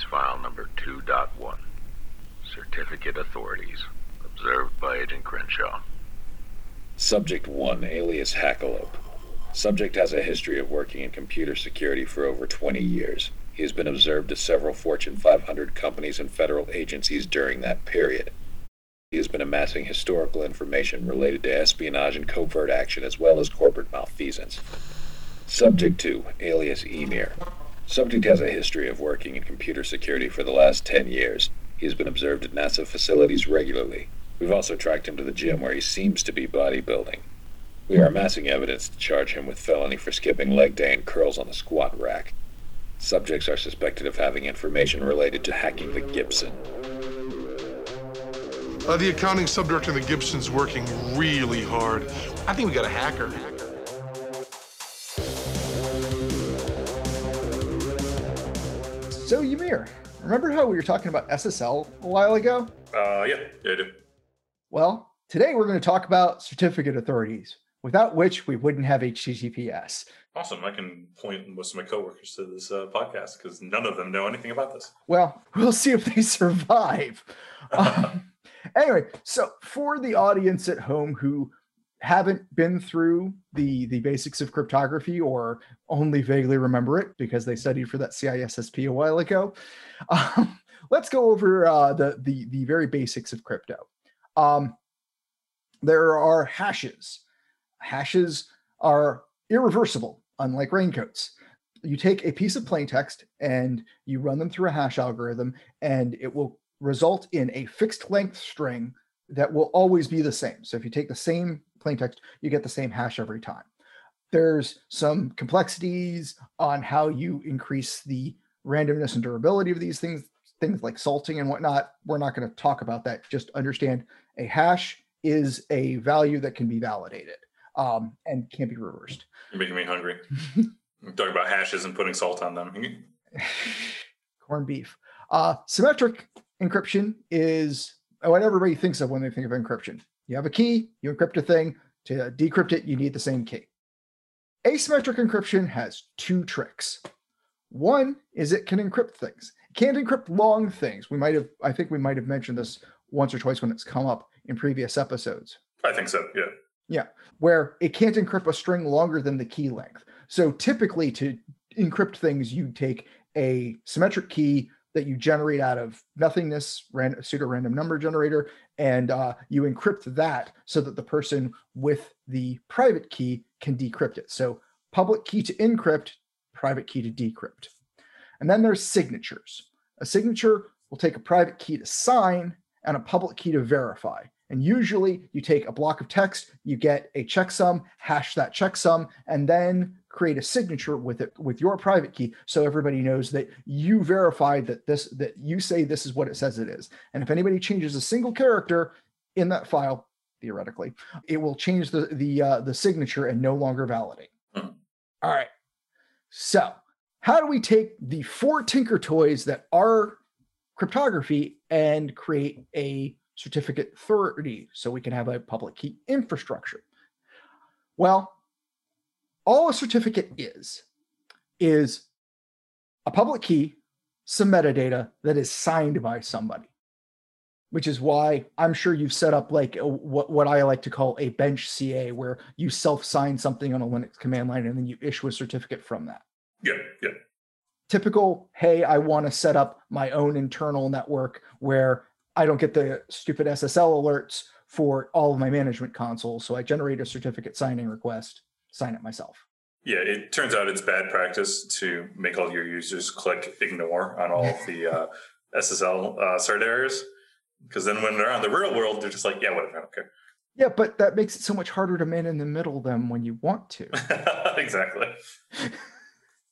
Case file number 2.1. Certificate authorities. Observed by Agent Crenshaw. Subject 1, alias Hackalope. Subject has a history of working in computer security for over 20 years. He has been observed at several Fortune 500 companies and federal agencies during that period. He has been amassing historical information related to espionage and covert action as well as corporate malfeasance. Subject 2, alias Emir. Subject has a history of working in computer security for the last 10 years. He has been observed at NASA facilities regularly. We've also tracked him to the gym where he seems to be bodybuilding. We are amassing evidence to charge him with felony for skipping leg day and curls on the squat rack. Subjects are suspected of having information related to hacking the Gibson. Uh, the accounting subdirector of the Gibson's working really hard. I think we got a hacker. So, Ymir, remember how we were talking about SSL a while ago? Uh, yeah, yeah, I do. Well, today we're going to talk about certificate authorities, without which we wouldn't have HTTPS. Awesome. I can point most of my coworkers to this uh, podcast because none of them know anything about this. Well, we'll see if they survive. um, anyway, so for the audience at home who haven't been through the the basics of cryptography or only vaguely remember it because they studied for that CISSP a while ago, um, let's go over uh, the, the the very basics of crypto. Um, there are hashes. Hashes are irreversible, unlike raincoats. You take a piece of plain text and you run them through a hash algorithm, and it will result in a fixed length string that will always be the same. So if you take the same plain text, you get the same hash every time. There's some complexities on how you increase the randomness and durability of these things, things like salting and whatnot. We're not going to talk about that. Just understand a hash is a value that can be validated um, and can't be reversed. You're making me hungry. Talking about hashes and putting salt on them. Corned beef. Uh, symmetric encryption is what everybody thinks of when they think of encryption. You have a key, you encrypt a thing. To decrypt it, you need the same key. Asymmetric encryption has two tricks. One is it can encrypt things. It can't encrypt long things. We might have, I think we might have mentioned this once or twice when it's come up in previous episodes. I think so, yeah. Yeah, where it can't encrypt a string longer than the key length. So typically, to encrypt things, you take a symmetric key that you generate out of nothingness, random, pseudo random number generator, and uh, you encrypt that so that the person with the private key can decrypt it. So public key to encrypt, private key to decrypt. And then there's signatures. A signature will take a private key to sign and a public key to verify. And usually you take a block of text, you get a checksum, hash that checksum, and then create a signature with it with your private key so everybody knows that you verified that this that you say this is what it says it is. And if anybody changes a single character in that file, theoretically, it will change the the uh, the signature and no longer validate. Mhm. All right. So, how do we take the four Tinker toys that are cryptography and create a certificate authority so we can have a public key infrastructure. Well, all a certificate is, is a public key, some metadata that is signed by somebody, which is why I'm sure you've set up like a, what, what I like to call a bench CA, where you self sign something on a Linux command line and then you issue a certificate from that Yeah, yeah. typical hey i want to set up my own internal network where i don't get the stupid ssl alerts for all of my management consoles so i generate a certificate signing request sign it myself Yeah, it turns out it's bad practice to make all your users click ignore on all of the uh, SSL uh, cert errors. Because then when they're on the real world, they're just like, yeah, whatever, I don't care. yeah but that makes it so much harder to man in the middle them when you want to exactly.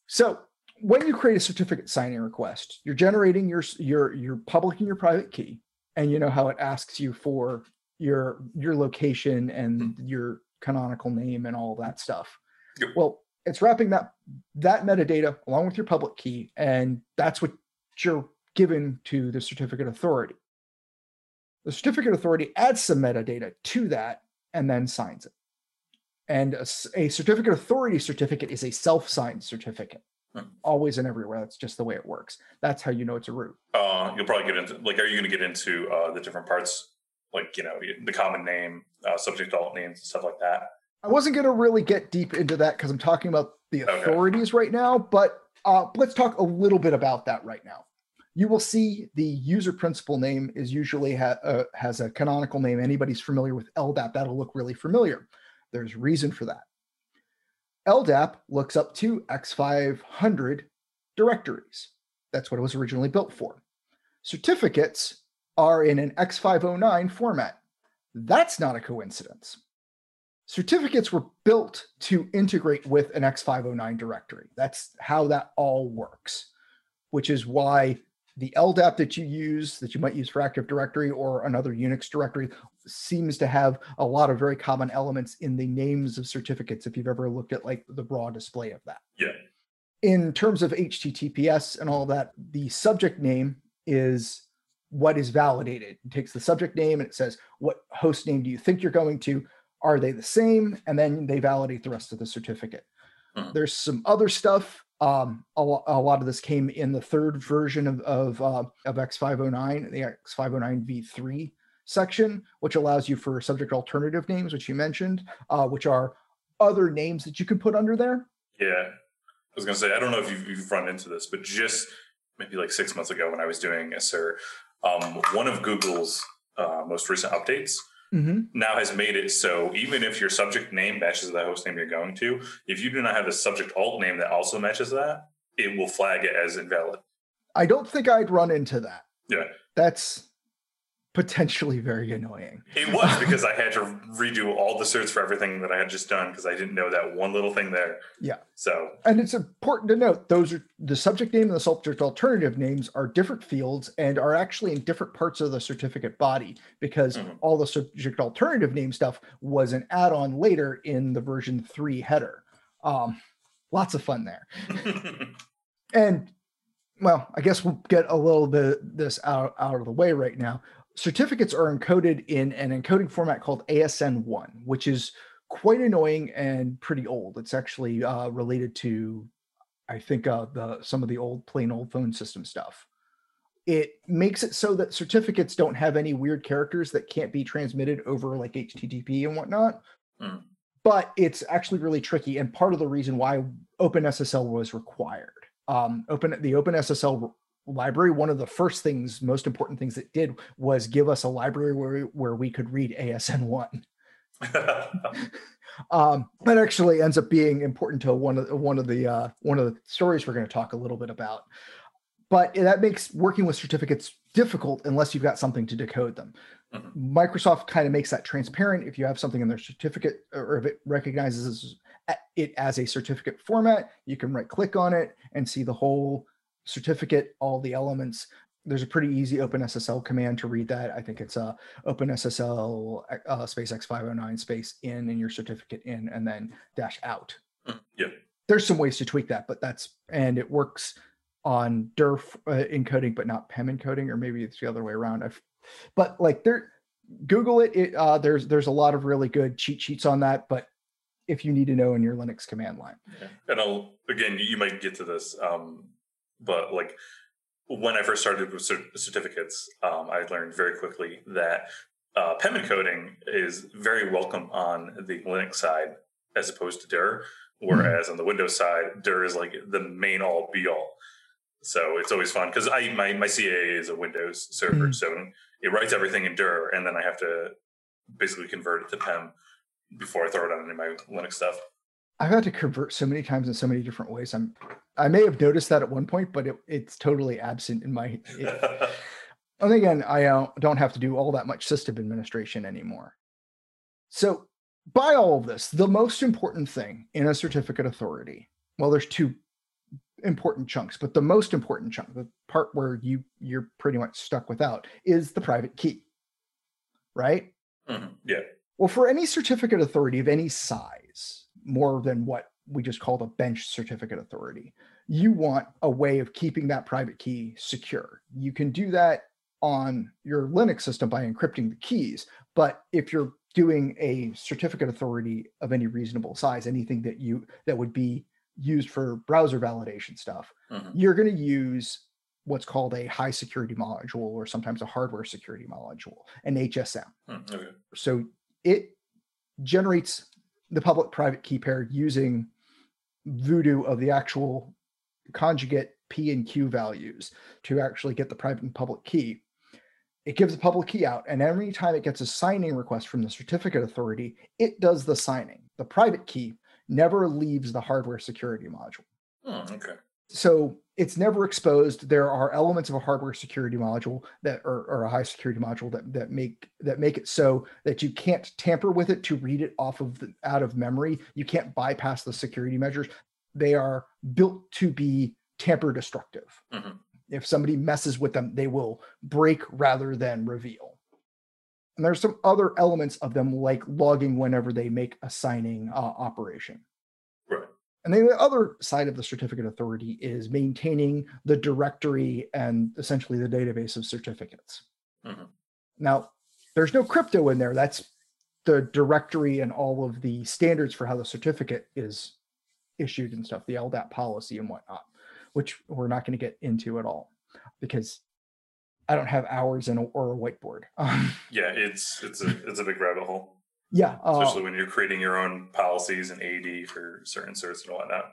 So when you create a certificate signing request, you're generating your your your public and your private key, and you know how it asks you for your your location and your canonical name and all that stuff. Yep. Well, it's wrapping that that metadata along with your public key, and that's what you're given to the certificate authority. The certificate authority adds some metadata to that and then signs it. And a certificate authority certificate is a self-signed certificate. Hmm. Always and everywhere. That's just the way it works. That's how you know it's a root. Uh, you'll probably get into like, are you going to get into uh, the different parts, like you know, the common name, uh, subject alt names, and stuff like that? I wasn't going to really get deep into that because I'm talking about the Okay. authorities right now, but uh, let's talk a little bit about that right now. You will see the user principal name is usually ha- uh, has a canonical name. Anybody's familiar with LDAP, that'll look really familiar. There's reason for that. LDAP looks up to X500 directories. That's what it was originally built for. Certificates are in an X509 format. That's not a coincidence certificates were built to integrate with an X509 directory. That's how that all works, which is why the LDAP that you use, that you might use for Active Directory or another Unix directory, seems to have a lot of very common elements in the names of certificates. If you've ever looked at like the raw display of that. Yeah. In terms of HTTPS and all that, the subject name is what is validated. It takes the subject name and it says, what host name do you think you're going to? are they the same and then they validate the rest of the certificate Mhm. there's some other stuff um, a, lo- a lot of this came in the third version of of, uh, of x509 the x509 v3 section which allows you for subject alternative names which you mentioned uh, which are other names that you can put under there Yeah. I was going to say, I don't know if you've, you've run into this, but just maybe like six months ago when I was doing a SIR, um, one of Google's uh, most recent updates now has made it so even if your subject name matches the host name you're going to, if you do not have a subject alt name that also matches that, it will flag it as invalid. i don't think i'd run into that Yeah. that's potentially very annoying It was because I had to redo all the certs for everything that I had just done because I didn't know that one little thing there. Yeah. So And it's important to note those are the subject name and the subject alternative names are different fields and are actually in different parts of the certificate body because Mhm. all the subject alternative name stuff was an add-on later in the version 3 header. Um, lots of fun there. And well, I guess we'll get a little bit this out, out of the way right now. Certificates are encoded in an encoding format called ASN1, which is quite annoying and pretty old. It's actually uh, related to, I think, uh, the some of the old plain old phone system stuff. It makes it so that certificates don't have any weird characters that can't be transmitted over like HTTP and whatnot. Hmm. But it's actually really tricky, and part of the reason why OpenSSL was required. Um, open the OpenSSL library. One of the first things, most important things it did was give us a library where where we could read ASN one um, that actually ends up being important to one of one of the uh, one of the stories we're going to talk a little bit about. But that makes working with certificates difficult unless you've got something to decode them. Mhm. Microsoft kind of makes that transparent if you have something in their certificate or if it recognizes it as a certificate format. You can right click on it and see the whole certificate, all the elements. There's a pretty easy OpenSSL command to read that. I think it's a OpenSSL uh, space X509 space in and your certificate in and then dash out. yeah. There's some ways to tweak that, but that's and it works on DERF uh, encoding, but not PEM encoding, or maybe it's the other way around. I've, but like there, Google it. it uh, there's there's a lot of really good cheat sheets on that, but if you need to know in your Linux command line. and I'll again, you, you might get to this, um, but like when I first started with certificates, um, I learned very quickly that uh, PEM encoding is very welcome on the Linux side as opposed to DER, whereas on the Windows side, DER is like the main all be all. So it's always fun because I my my CAA is a Windows server, Mhm. so it writes everything in DER, and then I have to basically convert it to PEM before I throw it on any of my Linux stuff. I've had to convert so many times in so many different ways. I'm I may have noticed that at one point, but it, it's totally absent in my. It, and again, I uh, don't have to do all that much system administration anymore. So, by all of this, the most important thing in a certificate authority, well, there's two important chunks, but the most important chunk, the part where you you're pretty much stuck without, is the private key. Right? Mhm, Yeah. Well, for any certificate authority of any size, more than what we just call the bench certificate authority, you want a way of keeping that private key secure. You can do that on your Linux system by encrypting the keys. But if you're doing a certificate authority of any reasonable size, anything that you that would be used for browser validation stuff, Mhm. you're going to use what's called a high security module or sometimes a hardware security module, an HSM. Hmm, okay. So it generates the public private key pair using voodoo of the actual conjugate P and Q values to actually get the private and public key. It gives the public key out, and every time it gets a signing request from the certificate authority, it does the signing. The private key never leaves the hardware security module Hmm, okay. so it's never exposed. There are elements of a hardware security module that or, or a high security module that that make that make it so that you can't tamper with it to read it off of the out of memory. You can't bypass the security measures. They are built to be tamper destructive. Mhm. if somebody messes with them they will break rather than reveal. And there's some other elements of them like logging whenever they make a signing uh, operation. And then the other side of the certificate authority is maintaining the directory and essentially the database of certificates. Mhm. Now, there's no crypto in there. That's the directory and all of the standards for how the certificate is issued and stuff, the LDAP policy and whatnot, which we're not going to get into at all because I don't have hours and a, or a whiteboard. Yeah, it's it's a it's a big rabbit hole, yeah, uh, especially when you're creating your own policies and AD for certain certs and whatnot.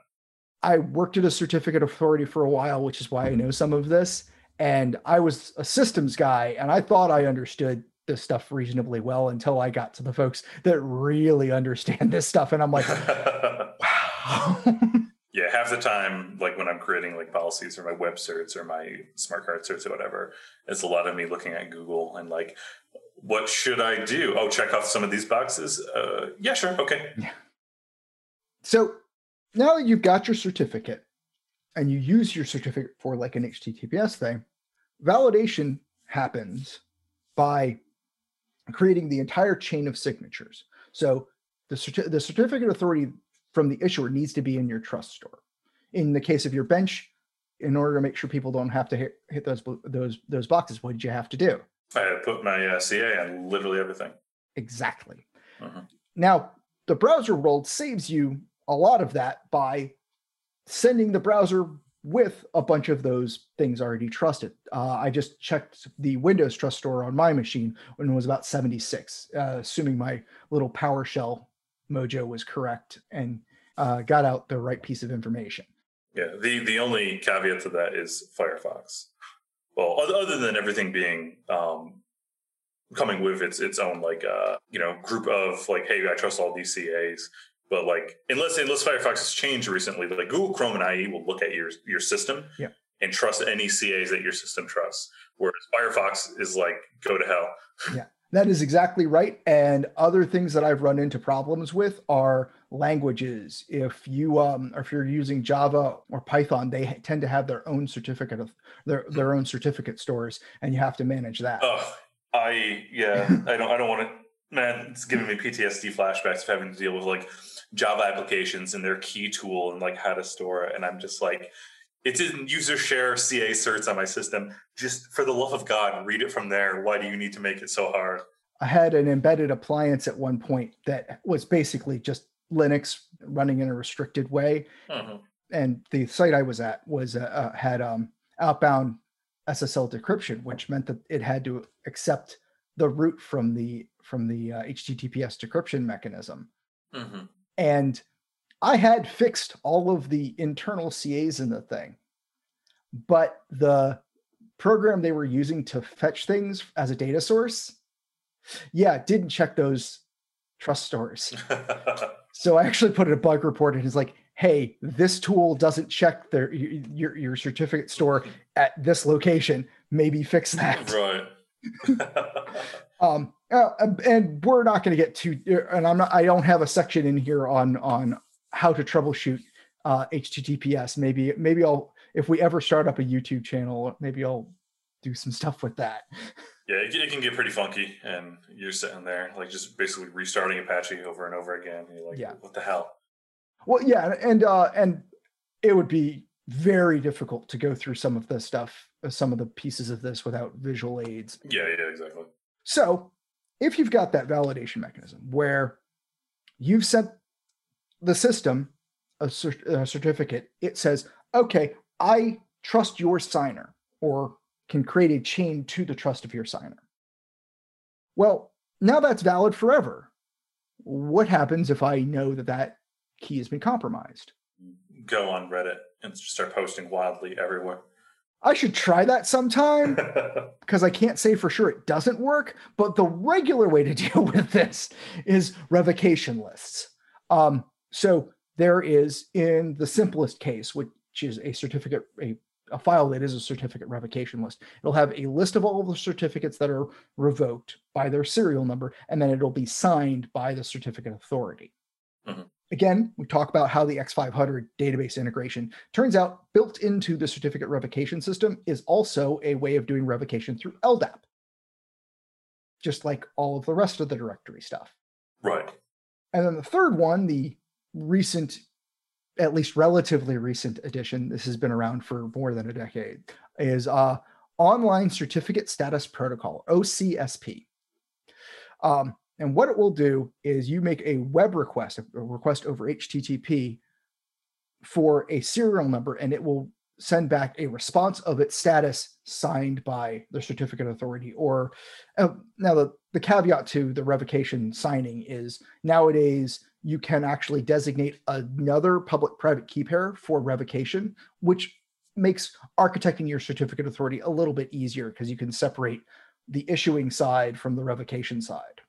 I worked at a certificate authority for a while, which is why I know some of this. And I was a systems guy, and I thought I understood this stuff reasonably well until I got to the folks that really understand this stuff. And I'm like, wow. yeah, half the time, like when I'm creating like policies for my web certs or my smart card certs or whatever, it's a lot of me looking at Google and like, what should I do? Oh, check off some of these boxes. Uh, yeah, sure, okay. Yeah. so now that you've got your certificate and you use your certificate for like an HTTPS thing, validation happens by creating the entire chain of signatures. So the, certi- the certificate authority from the issuer needs to be in your trust store. In the case of your bench, in order to make sure people don't have to hit, hit those those those boxes, what did you have to do? I put my uh, CA on literally everything. Exactly. Mhm. Now, the browser world saves you a lot of that by sending the browser with a bunch of those things already trusted. Uh, I just checked the Windows Trust Store on my machine when it was about 76, uh, assuming my little PowerShell mojo was correct and uh, got out the right piece of information. Yeah, the the only caveat to that is Firefox. Well, other, than everything being um, coming with its its own like uh, you know group of like, hey, I trust all these CAs. But like, unless unless Firefox has changed recently, like Google Chrome and IE will look at your your system Yeah. and trust any CAs that your system trusts. Whereas Firefox is like, go to hell. Yeah, that is exactly right. And other things that I've run into problems with are languages. If you um, or if you're using Java or Python, they tend to have their own certificate of their their own certificate stores, and you have to manage that. Oh, I yeah, I don't I don't want to. Man, it's giving me PTSD flashbacks of having to deal with like Java applications and their keytool and like how to store it. And I'm just like, it didn't user share CA certs on my system. Just for the love of God, read it from there. Why do you need to make it so hard? I had an embedded appliance at one point that was basically just Linux running in a restricted way, Mhm. and the site I was at was uh, uh, had um, outbound SSL decryption, which meant that it had to accept the root from the from the uh, HTTPS decryption mechanism. Mhm. And I had fixed all of the internal CAs in the thing, but the program they were using to fetch things as a data source, yeah, didn't check those trust stores. So I actually put in a bug report and it's like, hey, this tool doesn't check their your your certificate store at this location. Maybe fix that. right. Um, uh, and we're not going to get too. And I'm not. I don't have a section in here on on how to troubleshoot uh, HTTPS. Maybe maybe I'll if we ever start up a YouTube channel, maybe I'll do some stuff with that. yeah, it, can- it can get pretty funky, and you're sitting there like just basically restarting Apache over and over again. You're like, Yeah. what the hell? Well, yeah, and uh, and it would be very difficult to go through some of this stuff, uh, some of the pieces of this without visual aids. Yeah, yeah, exactly. So, if you've got that validation mechanism where you've sent the system a, cer- a certificate, it says, okay, I trust your signer or can create a chain to the trust of your signer. Well, now that's valid forever. What happens if I know that that key has been compromised? Go on Reddit and start posting wildly everywhere. I should try that sometime because I can't say for sure it doesn't work. But the regular way to deal with this is revocation lists. Um, so there is, in the simplest case, which is a certificate, a, a file that is a certificate revocation list. It'll have a list of all of the certificates that are revoked by their serial number, and then it'll be signed by the certificate authority. Mhm. Again, we talk about how the X500 database integration turns out built into the certificate revocation system is also a way of doing revocation through LDAP, just like all of the rest of the directory stuff. right. And then the third one, the recent, at least relatively recent addition, this has been around for more than a decade, is uh, Online Certificate Status Protocol, OCSP. Um, and what it will do is you make a web request, a request over HTTP for a serial number, and it will send back a response of its status signed by the certificate authority. Or uh, now the, the caveat to the revocation signing is nowadays you can actually designate another public private key pair for revocation, which makes architecting your certificate authority a little bit easier because you can separate the issuing side from the revocation side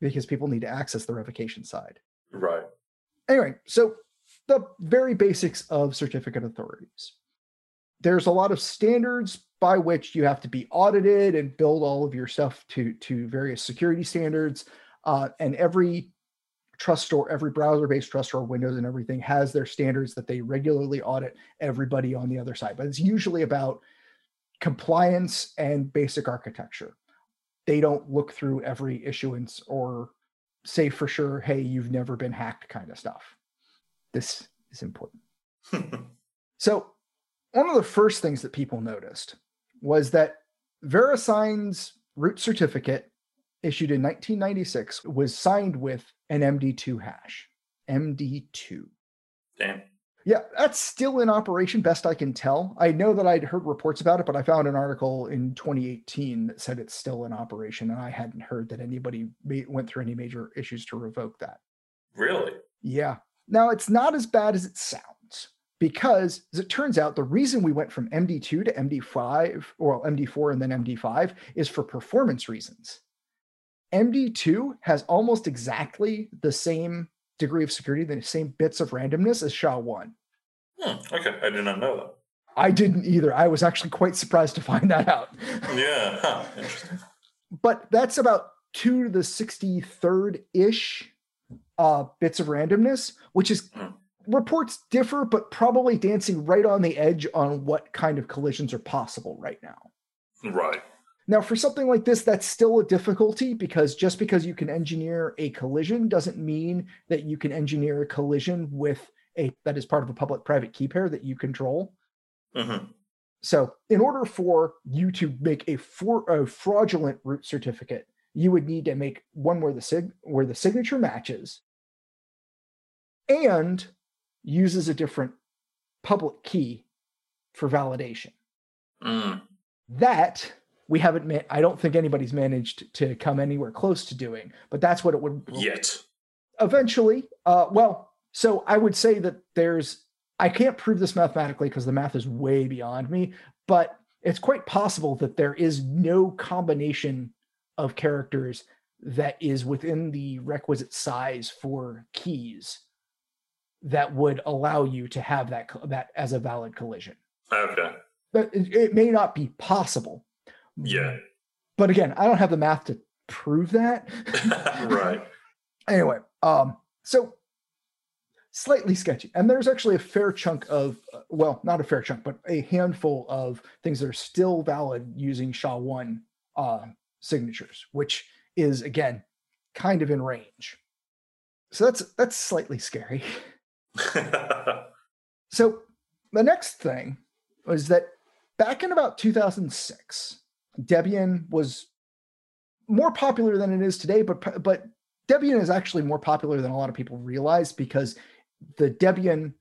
because people need to access the revocation side. Right. Anyway, so the very basics of certificate authorities. There's a lot of standards by which you have to be audited and build all of your stuff to, to various security standards. Uh, and every trust store, every browser-based trust store, Windows and everything has their standards that they regularly audit everybody on the other side. But it's usually about compliance and basic architecture. They don't look through every issuance or say for sure, hey, you've never been hacked kind of stuff. This is important. So, one of the first things that people noticed was that VeriSign's root certificate issued in 1996 was signed with an MD2 hash. MD2. Damn. Yeah, that's still in operation, best I can tell. I know that I'd heard reports about it, but I found an article in 2018 that said it's still in operation, and I hadn't heard that anybody went through any major issues to revoke that. Really? Yeah. Now, it's not as bad as it sounds because, as it turns out, the reason we went from MD2 to MD5 or MD4 and then MD5 is for performance reasons. MD2 has almost exactly the same degree of security, the same bits of randomness as SHA-1. Hmm. Okay. I did not know that. I didn't either. I was actually quite surprised to find that out. Yeah. Huh. Interesting. but that's about two to the 63rd ish uh, bits of randomness, which is Hmm. reports differ, but probably dancing right on the edge on what kind of collisions are possible right now. Right. Now, for something like this, that's still a difficulty because just because you can engineer a collision doesn't mean that you can engineer a collision with a that is part of a public-private key pair that you control. hmm So, in order for you to make a, for, a fraudulent root certificate, you would need to make one where the sig where the signature matches and uses a different public key for validation. Mm. That we haven't ma- I don't think anybody's managed to come anywhere close to doing, but that's what it would Yet. eventually uh well so i would say that there's i can't prove this mathematically because the math is way beyond me but it's quite possible that there is no combination of characters that is within the requisite size for keys that would allow you to have that that as a valid collision Okay. but it, it may not be possible Yeah. but again i don't have the math to prove that right. anyway um so slightly sketchy and there's actually a fair chunk of uh, well not a fair chunk but a handful of things that are still valid using sha-1 uh signatures which is again kind of in range so that's that's slightly scary so the next thing was that back in about 2006 debian was more popular than it is today but but Debian is actually more popular than a lot of people realize because the Debian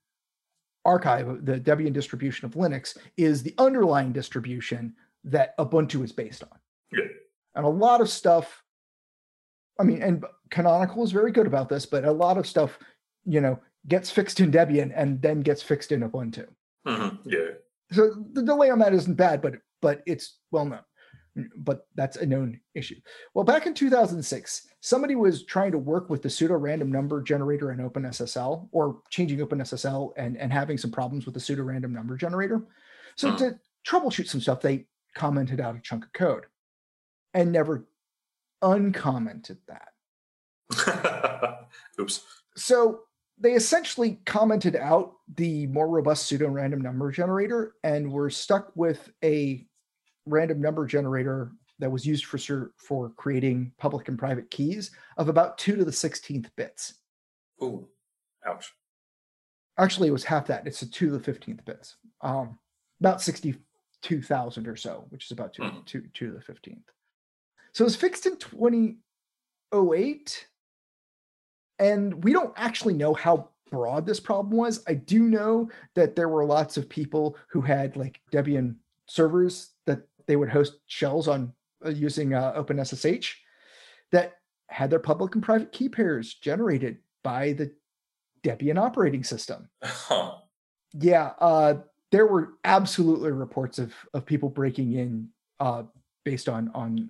archive, the Debian distribution of Linux, is the underlying distribution that Ubuntu is based on. Yeah. And a lot of stuff, I mean, and Canonical is very good about this, but a lot of stuff, you know, gets fixed in Debian and then gets fixed in Ubuntu. Mhm, Yeah. So the delay on that isn't bad, but but it's well known. But that's a known issue. Well, back in 2006, somebody was trying to work with the pseudo random number generator in OpenSSL or changing OpenSSL and, and having some problems with the pseudo random number generator. So Hmm. to troubleshoot some stuff, they commented out a chunk of code and never uncommented that. Oops. So they essentially commented out the more robust pseudo random number generator and were stuck with a random number generator that was used for for creating public and private keys of about 2 to the 16th bits. Ooh. Ouch. Actually, it was half that. It's a 2 to the 15th bits. Um, about 62,000 or so, which is about 2, Mhm. 2, 2 to the 15th. So it was fixed in 2008 and we don't actually know how broad this problem was. I do know that there were lots of people who had like Debian servers that they would host shells on uh, using uh, OpenSSH that had their public and private key pairs generated by the Debian operating system. Huh. Yeah, uh, there were absolutely reports of of people breaking in uh, based on on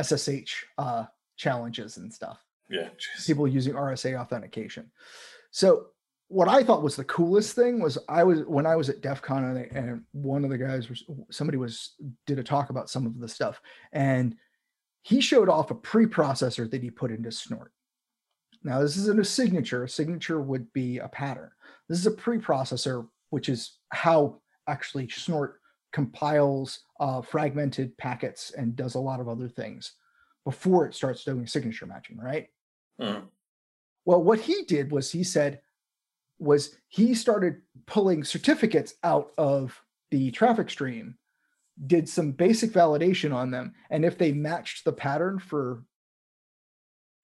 SSH uh, challenges and stuff Yeah. Jeez. people using RSA authentication. So what I thought was the coolest thing was I was when I was at DEF CON and, and one of the guys was somebody was did a talk about some of the stuff and he showed off a preprocessor that he put into Snort. Now this isn't a signature. A signature would be a pattern. This is a preprocessor, which is how actually Snort compiles uh, fragmented packets and does a lot of other things before it starts doing signature matching, right? Mhm. Well, what he did was he said, was he started pulling certificates out of the traffic stream, did some basic validation on them, and if they matched the pattern for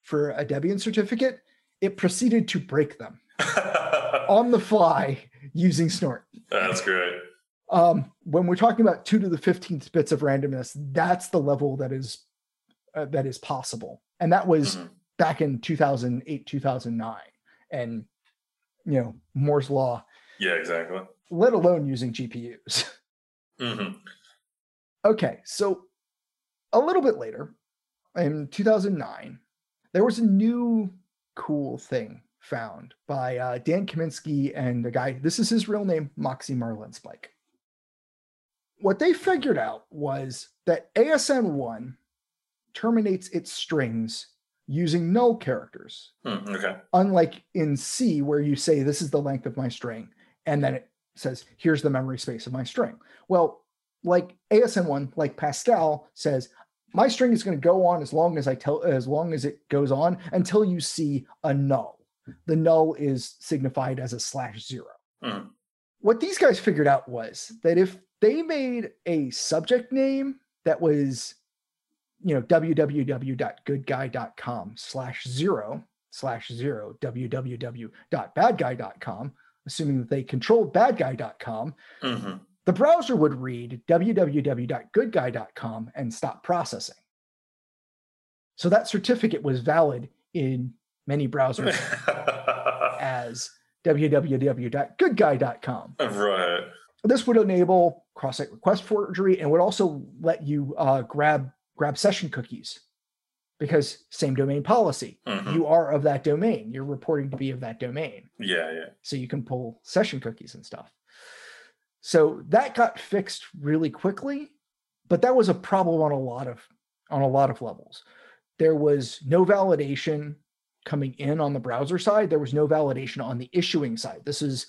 for a Debian certificate, it proceeded to break them on the fly using Snort. That's great. Um, when we're talking about two to the fifteenth bits of randomness, that's the level that is uh, that is possible, and that was Mhm. back in 2008 2009 and you know moore's law. Yeah, exactly. let alone using gpus hmm okay so a little bit later in 2009 there was a new cool thing found by uh, dan kaminsky and a guy this is his real name moxie marlinspike what they figured out was that asn1 terminates its strings using null characters Mm, okay. unlike in C, where you say this is the length of my string, and then it says here's the memory space of my string. Well, like ASN1, like Pascal says, my string is going to go on as long as I tell as long as it goes on until you see a null. The null is signified as a slash zero. Mhm. What these guys figured out was that if they made a subject name that was you know www.goodguy.com slash zero slash zero www.badguy.com assuming that they controlled badguy.com hmm the browser would read www.goodguy.com and stop processing. So that certificate was valid in many browsers as www.goodguy.com right. this would enable cross-site request forgery and would also let you uh, grab grab session cookies. Because same domain policy. Mhm. you are of that domain. You're reporting to be of that domain. Yeah, yeah. so you can pull session cookies and stuff. So that got fixed really quickly but that was a problem on a lot of on a lot of levels. There was no validation coming in on the browser side. There was no validation on the issuing side. This is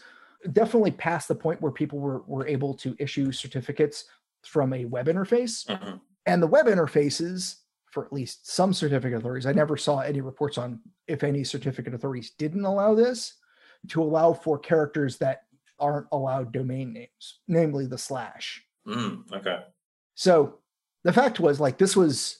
definitely past the point where people were, were able to issue certificates from a web interface. Hmm and the web interfaces for at least some certificate authorities i never saw any reports on if any certificate authorities didn't allow this to allow for characters that aren't allowed domain names namely the slash Mm, okay. so the fact was like this was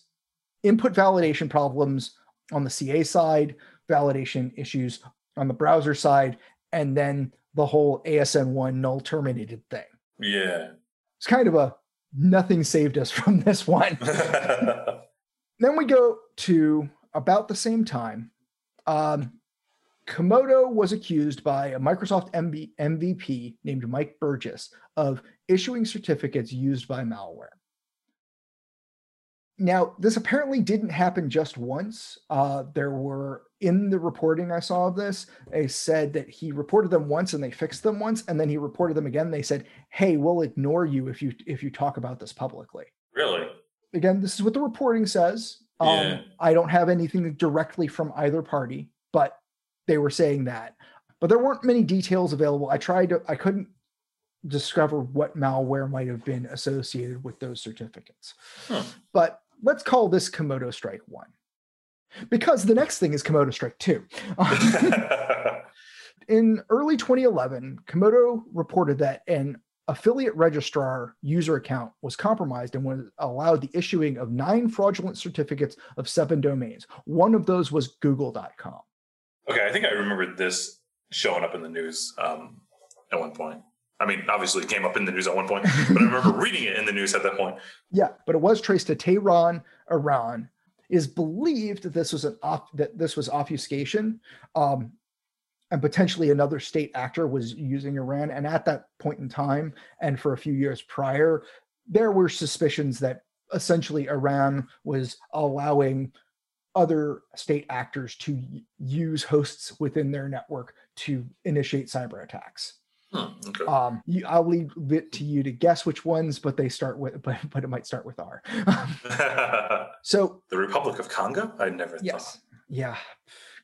input validation problems on the ca side validation issues on the browser side and then the whole ASN1 null terminated thing. Yeah. It's kind of a nothing saved us from this one. then we go to about the same time. Um, Comodo was accused by a Microsoft MB, MVP named Mike Burgess of issuing certificates used by malware. Now, this apparently didn't happen just once. Uh, there were in the reporting I saw of this, they said that he reported them once and they fixed them once, and then he reported them again. They said, "Hey, we'll ignore you if you if you talk about this publicly." really? Again, this is what the reporting says. Um, Yeah. I don't have anything directly from either party, but they were saying that. But there weren't many details available. I tried to, I couldn't discover what malware might have been associated with those certificates. Huh. But let's call this Comodo Strike 1. Because the next thing is Comodo Strike 2. In early 2011, Comodo reported that an affiliate registrar user account was compromised and was allowed the issuing of nine fraudulent certificates of seven domains. One of those was google.com. okay, I think I remember this showing up in the news um, at one point. I mean, obviously, it came up in the news at one point, but I remember reading it in the news at that point. Yeah, but it was traced to Tehran, Iran. It Is believed that this was an off that this was obfuscation, um, and potentially another state actor was using Iran. And at that point in time, and for a few years prior, there were suspicions that essentially Iran was allowing other state actors to use hosts within their network to initiate cyber attacks. Hmm, okay. Um, you, I'll leave it to you to guess which ones, but they start with, but, but it might start with R. so the Republic of Congo? I never yes, yeah,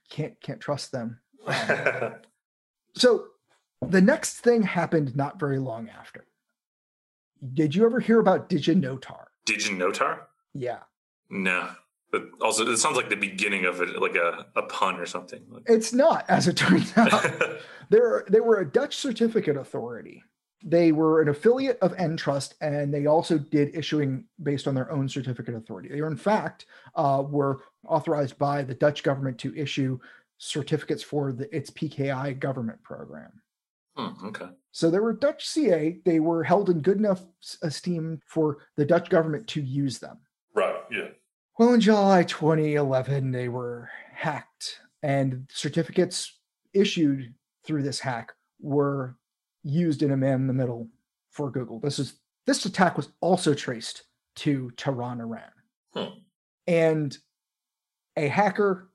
can't can't trust them. thought. So the next thing happened not very long after. Did you ever hear about Diginotar? Diginotar? Yeah, No. But also, it sounds like the beginning of it, like a, a pun or something. It's not, as it turns out. They're, they were a Dutch certificate authority. They were an affiliate of Entrust, and they also did issuing based on their own certificate authority. They were, in fact, uh, were authorized by the Dutch government to issue certificates for the, its PKI government program. Hmm, okay. So they were Dutch CA. They were held in good enough esteem for the Dutch government to use them. Right. Yeah. Well, in July 2011, they were hacked, and certificates issued through this hack were used in a man in the middle for Google. This is this attack was also traced to Tehran, Iran, Hmm. and a hacker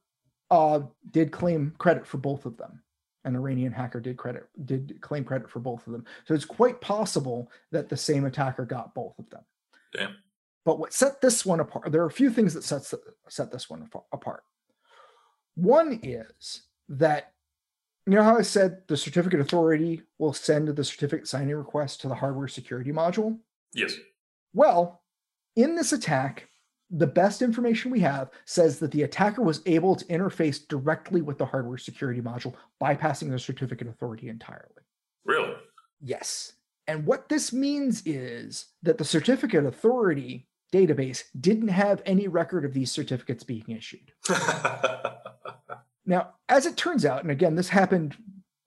uh, did claim credit for both of them. An Iranian hacker did credit did claim credit for both of them. So it's quite possible that the same attacker got both of them. Damn. But what set this one apart, there are a few things that sets set this one apart. One is that you know how I said the certificate authority will send the certificate signing request to the hardware security module? Yes. Well, in this attack, the best information we have says that the attacker was able to interface directly with the hardware security module, bypassing the certificate authority entirely. Really? Yes. And what this means is that the certificate authority database didn't have any record of these certificates being issued. Now, as it turns out, and again, this happened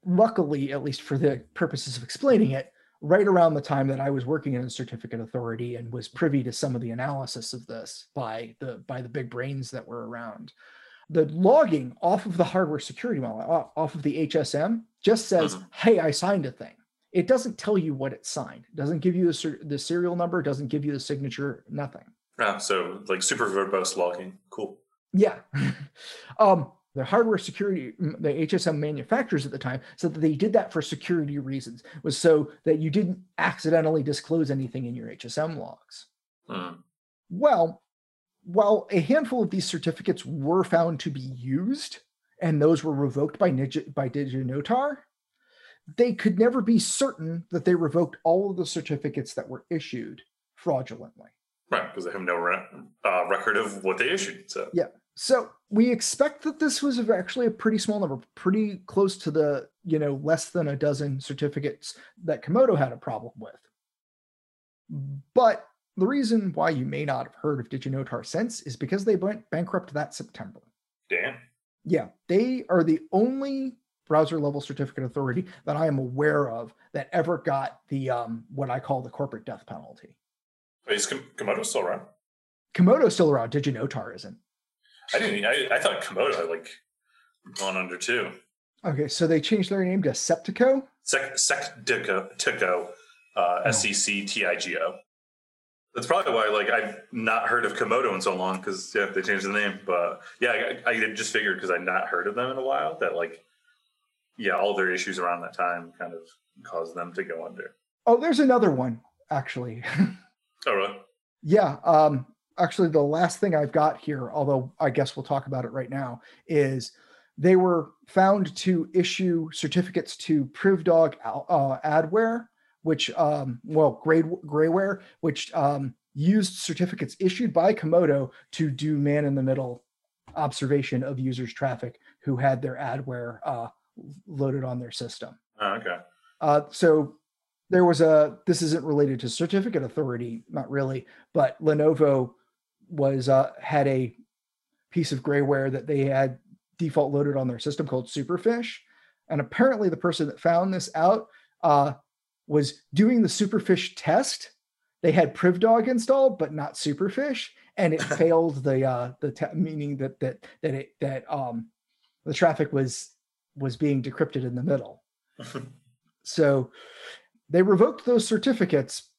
luckily, at least for the purposes of explaining it, right around the time that I was working in a certificate authority and was privy to some of the analysis of this by the by the big brains that were around. The logging off of the hardware security model, off of the HSM, just says, Mhm. "Hey, I signed a thing." It doesn't tell you what it signed. It doesn't give you the, ser- the serial number. Doesn't give you the signature. Nothing. ah, so like super verbose logging. Cool. Yeah. um, the hardware security, the HSM manufacturers at the time said that they did that for security reasons, was so that you didn't accidentally disclose anything in your HSM logs. Hmm. Well, while a handful of these certificates were found to be used, and those were revoked by, Nigi- by Diginotar, they could never be certain that they revoked all of the certificates that were issued fraudulently. Right, because they have no re- uh, record of what they issued. So Yeah. So we expect that this was actually a pretty small number, pretty close to the, you know, less than a dozen certificates that Comodo had a problem with. But the reason why you may not have heard of Diginotar since is because they went bankrupt that September. damn. Yeah, they are the only browser level certificate authority that I am aware of that ever got the um, what I call the corporate death penalty. Wait, is Kom- Comodo still around? Comodo's still around. DigiNotar isn't. I didn't. I, I thought Comodo had like gone under too. Okay, so they changed their name to Septico. Sec Sectico, Tico, uh, Oh. S C C T I G O. That's probably why, like, I've not heard of Comodo in so long because yeah, they changed the name. But yeah, I, I just figured because I'd not heard of them in a while that like, yeah, all their issues around that time kind of caused them to go under. Oh, there's another one actually. Oh, really? Yeah. Um, actually, the last thing I've got here, although I guess we'll talk about it right now, is they were found to issue certificates to PrivDog uh, Adware, which, um, well, grade Grayware, which um, used certificates issued by Comodo to do man in the middle observation of users' traffic who had their adware uh, loaded on their system. Oh, okay. Uh, so there was a this isn't related to certificate authority, not really, but Lenovo was uh, had a piece of grayware that they had default loaded on their system called Superfish, and apparently the person that found this out uh, was doing the Superfish test. They had PrivDog installed, but not Superfish, and it failed the uh, the te- meaning that that that it that um the traffic was was being decrypted in the middle. So they revoked those certificates,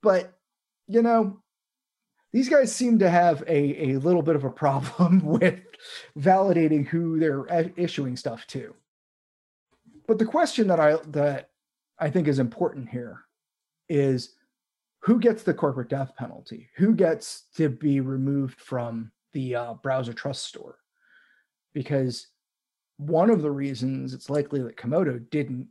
but you know, these guys seem to have a, a little bit of a problem with validating who they're issuing stuff to. But the question that I that I think is important here is who gets the corporate death penalty? Who gets to be removed from the uh, browser trust store? Because one of the reasons it's likely that Comodo didn't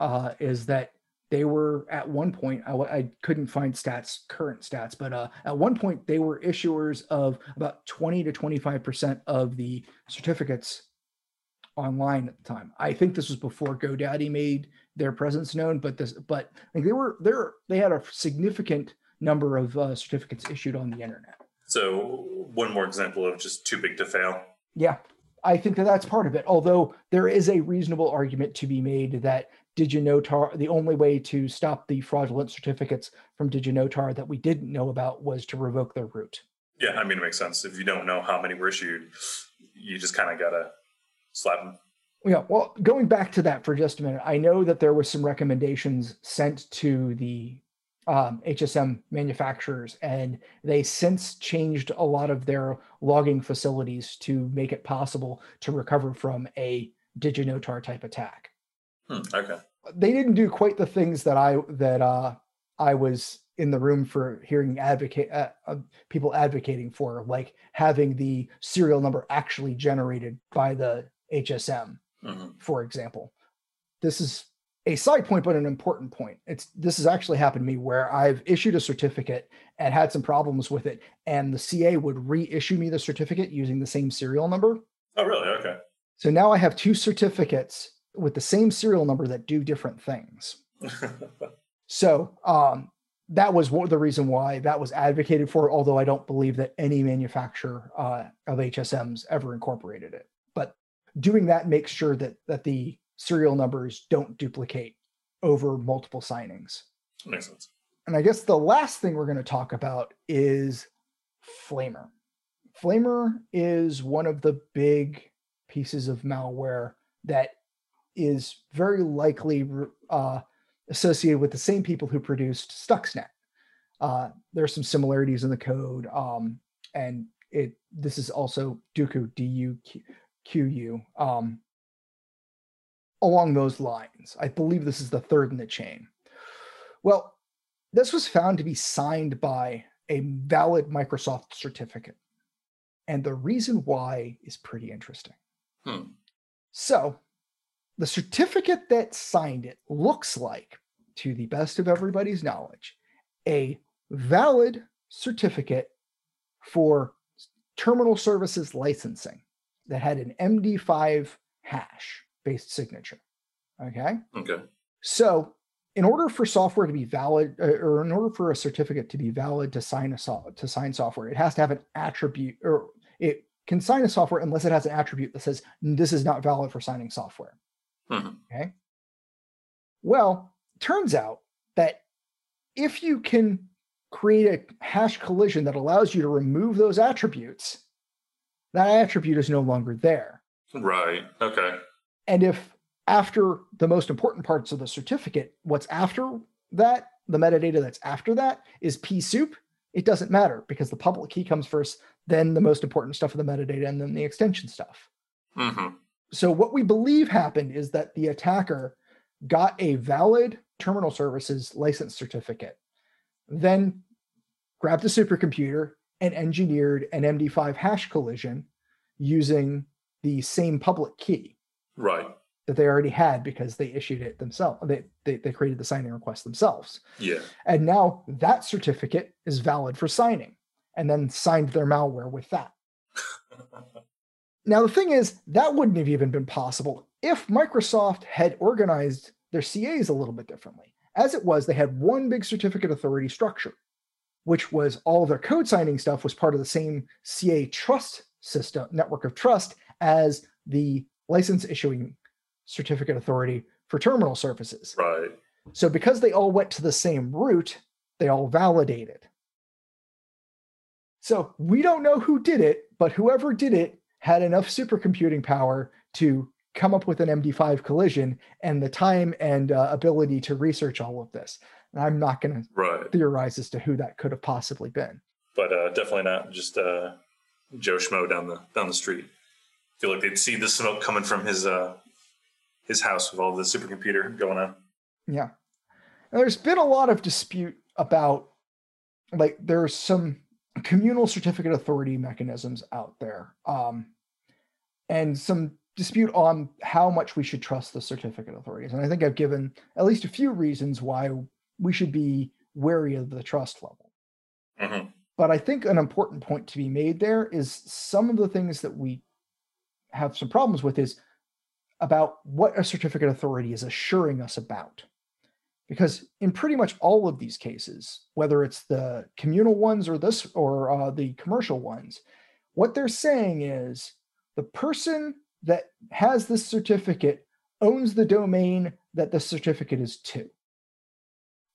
uh, is that they were at one point—I couldn't find stats current stats but uh, at one point they were issuers of about 20 to 25 percent of the certificates online at the time. I think this was before godaddy made their presence known but this but like they were there they had a significant number of uh, certificates issued on the internet. So one more example of just too big to fail. yeah i think that that's part of it although there is a reasonable argument to be made that DigiNotar, the only way to stop the fraudulent certificates from DigiNotar that we didn't know about was to revoke their root. Yeah, I mean it makes sense. If you don't know how many were issued, you just kind of gotta slap them. Yeah, well, going back to that for just a minute, I know that there was some recommendations sent to the um, HSM manufacturers, and they since changed a lot of their logging facilities to make it possible to recover from a DigiNotar type attack. Hmm, okay. they didn't do quite the things that I that uh I was in the room for hearing advocate uh, uh, people advocating for like having the serial number actually generated by the HSM hmm for example this is a side point but an important point it's this has actually happened to me where I've issued a certificate and had some problems with it and the CA would reissue me the certificate using the same serial number Oh, really? Okay. so now I have two certificates with the same serial number that do different things so um, that was the reason why that was advocated for, although I don't believe that any manufacturer uh, of HSMs ever incorporated it. But doing that makes sure that that the serial numbers don't duplicate over multiple signings. Makes sense. And I guess the last thing we're going to talk about is Flamer. Flamer is one of the big pieces of malware that is very likely uh, associated with the same people who produced Stuxnet. Uh, there are some similarities in the code, um, and it this is also Duqu D U Q U um, along those lines. I believe this is the third in the chain. Well, this was found to be signed by a valid Microsoft certificate, and the reason why is pretty interesting. Hmm. So, the certificate that signed it looks like, to the best of everybody's knowledge, a valid certificate for terminal services licensing that had an MD5 hash based signature. Okay. Okay. So, in order for software to be valid, uh, or in order for a certificate to be valid to sign a so- to sign software, it has to have an attribute, or it can sign a software unless it has an attribute that says this is not valid for signing software. Mhm. Okay. Well, turns out that if you can create a hash collision that allows you to remove those attributes, that attribute is no longer there. Right. Okay. And if after the most important parts of the certificate, what's after that, the metadata that's after that is p soup, it doesn't matter because the public key comes first, then the most important stuff of the metadata, and then the extension stuff. hmm So what we believe happened is that the attacker got a valid terminal services license certificate, then grabbed a supercomputer and engineered an MD5 hash collision using the same public key Right. that they already had because they issued it themselves. They, they, they created the signing request themselves. Yeah. And now that certificate is valid for signing and then signed their malware with that. Now, the thing is, that wouldn't have even been possible if Microsoft had organized their CAs a little bit differently. As it was, they had one big certificate authority structure, which was all of their code signing stuff was part of the same CA trust system, network of trust, as the license issuing certificate authority for terminal services. Right. So because they all went to the same root, they all validated. So we don't know who did it, but whoever did it had enough supercomputing power to come up with an MD5 collision and the time and uh, ability to research all of this. And I'm not going to theorize as to who that could have possibly been. But uh, definitely not just uh, Joe Schmo down the down the street. Feel like they'd see the smoke coming from his uh, his house with all the supercomputer going on. Yeah. And there's been a lot of dispute about like there's some communal certificate authority mechanisms out there. Um and some dispute on how much we should trust the certificate authorities. And I think I've given at least a few reasons why we should be wary of the trust level. hmm But I think an important point to be made there is some of the things that we have some problems with is about what a certificate authority is assuring us about. Because in pretty much all of these cases, whether it's the communal ones or this or uh, the commercial ones, what they're saying is the person that has this certificate owns the domain that the certificate is to,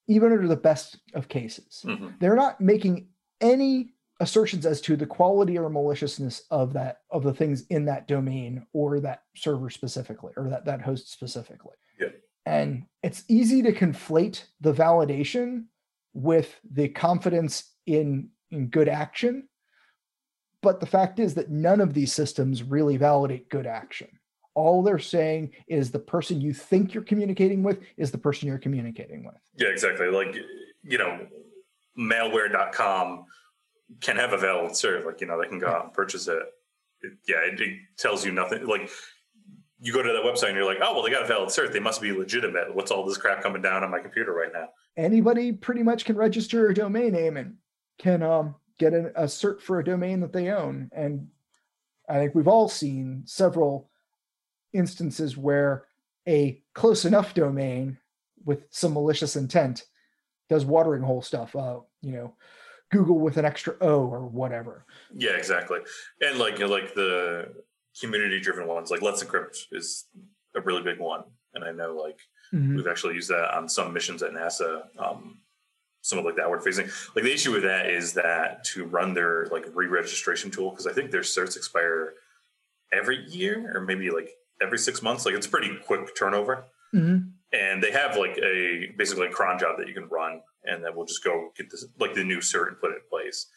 even under the best of cases hmm they're not making any assertions as to the quality or maliciousness of that of the things in that domain or that server specifically or that that host specifically Yeah. and it's easy to conflate the validation with the confidence in in good action but the fact is that none of these systems really validate good action all they're saying is the person you think you're communicating with is the person you're communicating with Yeah, exactly. Like you know, malware.com can have a valid cert. Like you know, they can go out and purchase it. it yeah, it, it tells you nothing. Like you go to that website and you're like, oh well, they got a valid cert. They must be legitimate. What's all this crap coming down on my computer right now? anybody pretty much can register a domain name and can um, get an, a cert for a domain that they own. And I think we've all seen several instances where a close enough domain with some malicious intent does watering hole stuff. Uh, you know, Google with an extra O or whatever. Yeah, exactly. And like you know, like the community driven ones, like Let's Encrypt is a really big one. And I know like Mhm. we've actually used that on some missions at NASA. Um, some of like the outward facing. Like the issue with that is that to run their like re-registration tool, because I think their certs expire every year or maybe like every six months. Like it's pretty quick turnover. Mhm. And they have like a basically a cron job that you can run, and then we'll just go get this like the new cert and put it in place.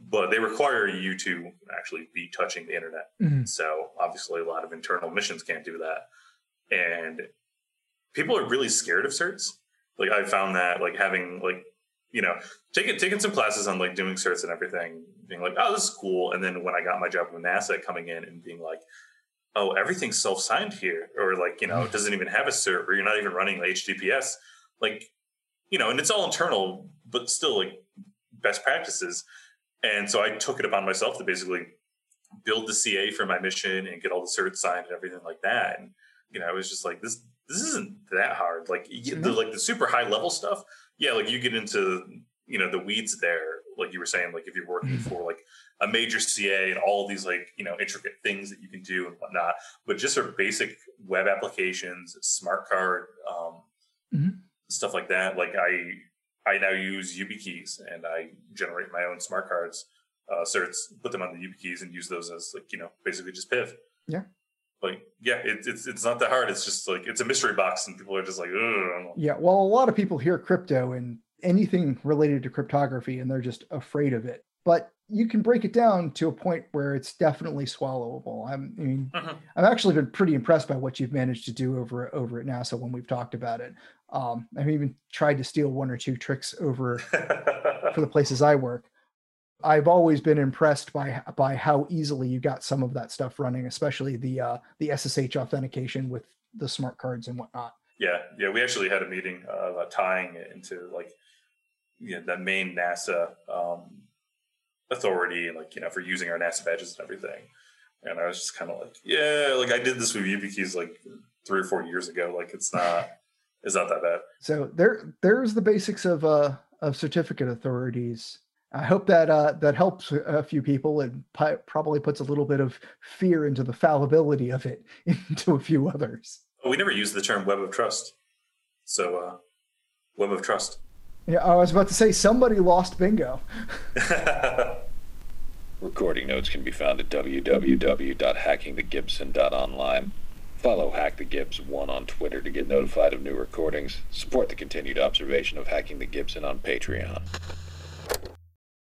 But they require you to actually be touching the internet. Mhm. So obviously, a lot of internal missions can't do that, and people are really scared of certs. Like I found that like having like you know taking taking some classes on like doing certs and everything, being like, oh, this is cool. And then when I got my job with NASA, coming in and being like, oh, everything's self signed here, or like you know, it doesn't even have a cert, or you're not even running HTTPS, like you know, and it's all internal, but still like best practices. And so I took it upon myself to basically build the CA for my mission and get all the certs signed and everything like that. And you know, I was just like, this this isn't that hard. Like y- the like the super high level stuff, yeah, like you get into you know the weeds there. Like you were saying, like if you're working for like a major CA and all these like you know intricate things that you can do and whatnot, but just sort of basic web applications, smart card, um, Mhm. Stuff like that. Like I I now use YubiKeys and I generate my own smart cards, uh, certs, put them on the YubiKeys and use those as like you know basically just PIV. Yeah. Like yeah, it's it's it's not that hard. It's just like it's a mystery box, and people are just like. Yeah, well, a lot of people hear crypto and anything related to cryptography and they're just afraid of it. But you can break it down to a point where it's definitely swallowable. I'm, I mean, Mhm. I've actually been pretty impressed by what you've managed to do over over at NASA when we've talked about it. Um, I've even tried to steal one or two tricks over for the places I work. I've always been impressed by by how easily you got some of that stuff running, especially the uh, the SSH authentication with the smart cards and whatnot. Yeah, yeah. We actually had a meeting uh, about tying it into like you know, the main NASA um, authority, like you know, for using our NASA badges and everything. And I was just kind of like, yeah, like I did this with YubiKeys like three or four years ago. Like it's not, it's not that bad. So there there's the basics of uh of certificate authorities. I hope that uh, that helps a- few people and pi- probably puts a little bit of fear into the fallibility of it into a few others. We never used the term web of trust. So, uh, web of trust. Yeah, I was about to say somebody lost bingo. Recording notes can be found at www.hackingthegibson.online. Follow Hack the Gibson on Twitter to get notified of new recordings. Support the continued observation of Hacking the Gibson on Patreon.